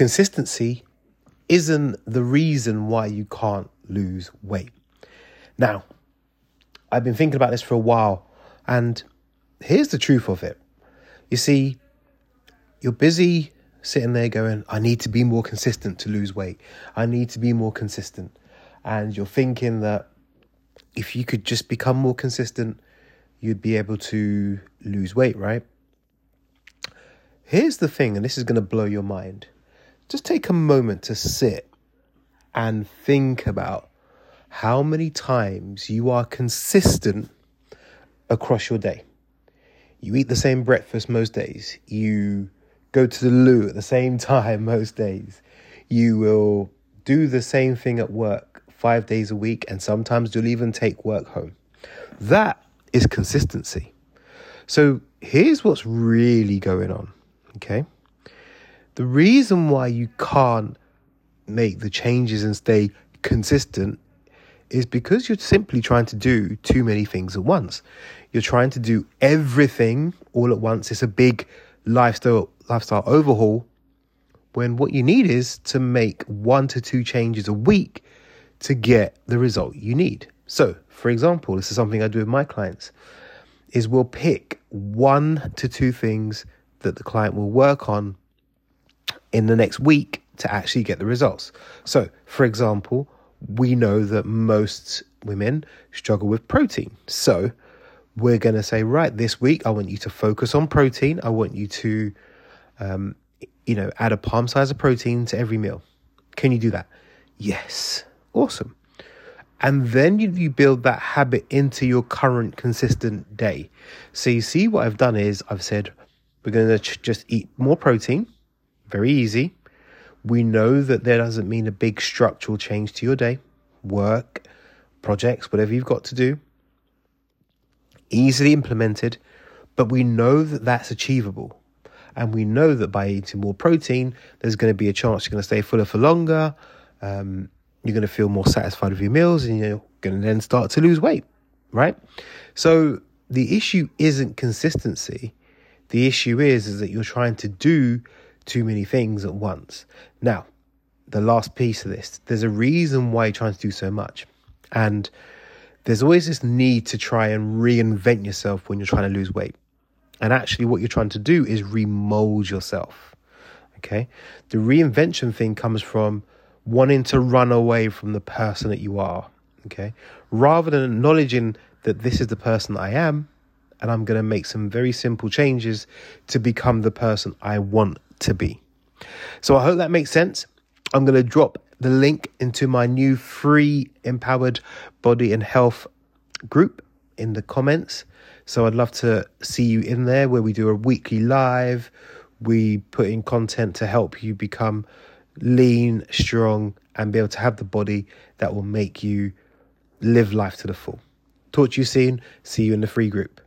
consistency isn't the reason why you can't lose weight. Now, I've been thinking about this for a while, and here's the truth of it. You see, you're busy sitting there going, I need to be more consistent to lose weight. I need to be more consistent. And you're thinking that if you could just become more consistent, you'd be able to lose weight, right? Here's the thing, and this is going to blow your mind. Just take a moment to sit and think about how many times you are consistent across your day. You eat the same breakfast most days. You go to the loo at the same time most days. You will do the same thing at work five days a week, and sometimes you'll even take work home. That is consistency. So here's what's really going on, okay? The reason why you can't make the changes and stay consistent is because you're simply trying to do too many things at once. You're trying to do everything all at once. It's a big lifestyle lifestyle overhaul when what you need is to make one to two changes a week to get the result you need. So, for example, this is something I do with my clients is we'll pick one to two things that the client will work on in the next week to actually get the results. So, for example, we know that most women struggle with protein. So, we're going to say, right, this week, I want you to focus on protein. I want you to, um, you know, add a palm size of protein to every meal. Can you do that? Yes. Awesome. And then you, build that habit into your current consistent day. So you see what I've done is I've said, we're going to ch- just eat more protein. Very easy. We know that that doesn't mean a big structural change to your day, work, projects, whatever you've got to do easily implemented, but we know that that's achievable. And we know that by eating more protein, there's going to be a chance you're going to stay fuller for longer. Um, you're going to feel more satisfied with your meals and you're going to then start to lose weight, right? So the issue isn't consistency. The issue is, is that you're trying to do too many things at once. Now, the last piece of this, there's a reason why you're trying to do so much. And there's always this need to try and reinvent yourself when you're trying to lose weight. And actually, what you're trying to do is remold yourself. Okay. The reinvention thing comes from wanting to run away from the person that you are. Okay. Rather than acknowledging that this is the person I am, and I'm going to make some very simple changes to become the person I want to be. So I hope that makes sense. I'm going to drop the link into my new free empowered body and health group in the comments. So I'd love to see you in there where we do a weekly live. We put in content to help you become lean, strong, and be able to have the body that will make you live life to the full. Talk to you soon. See you in the free group.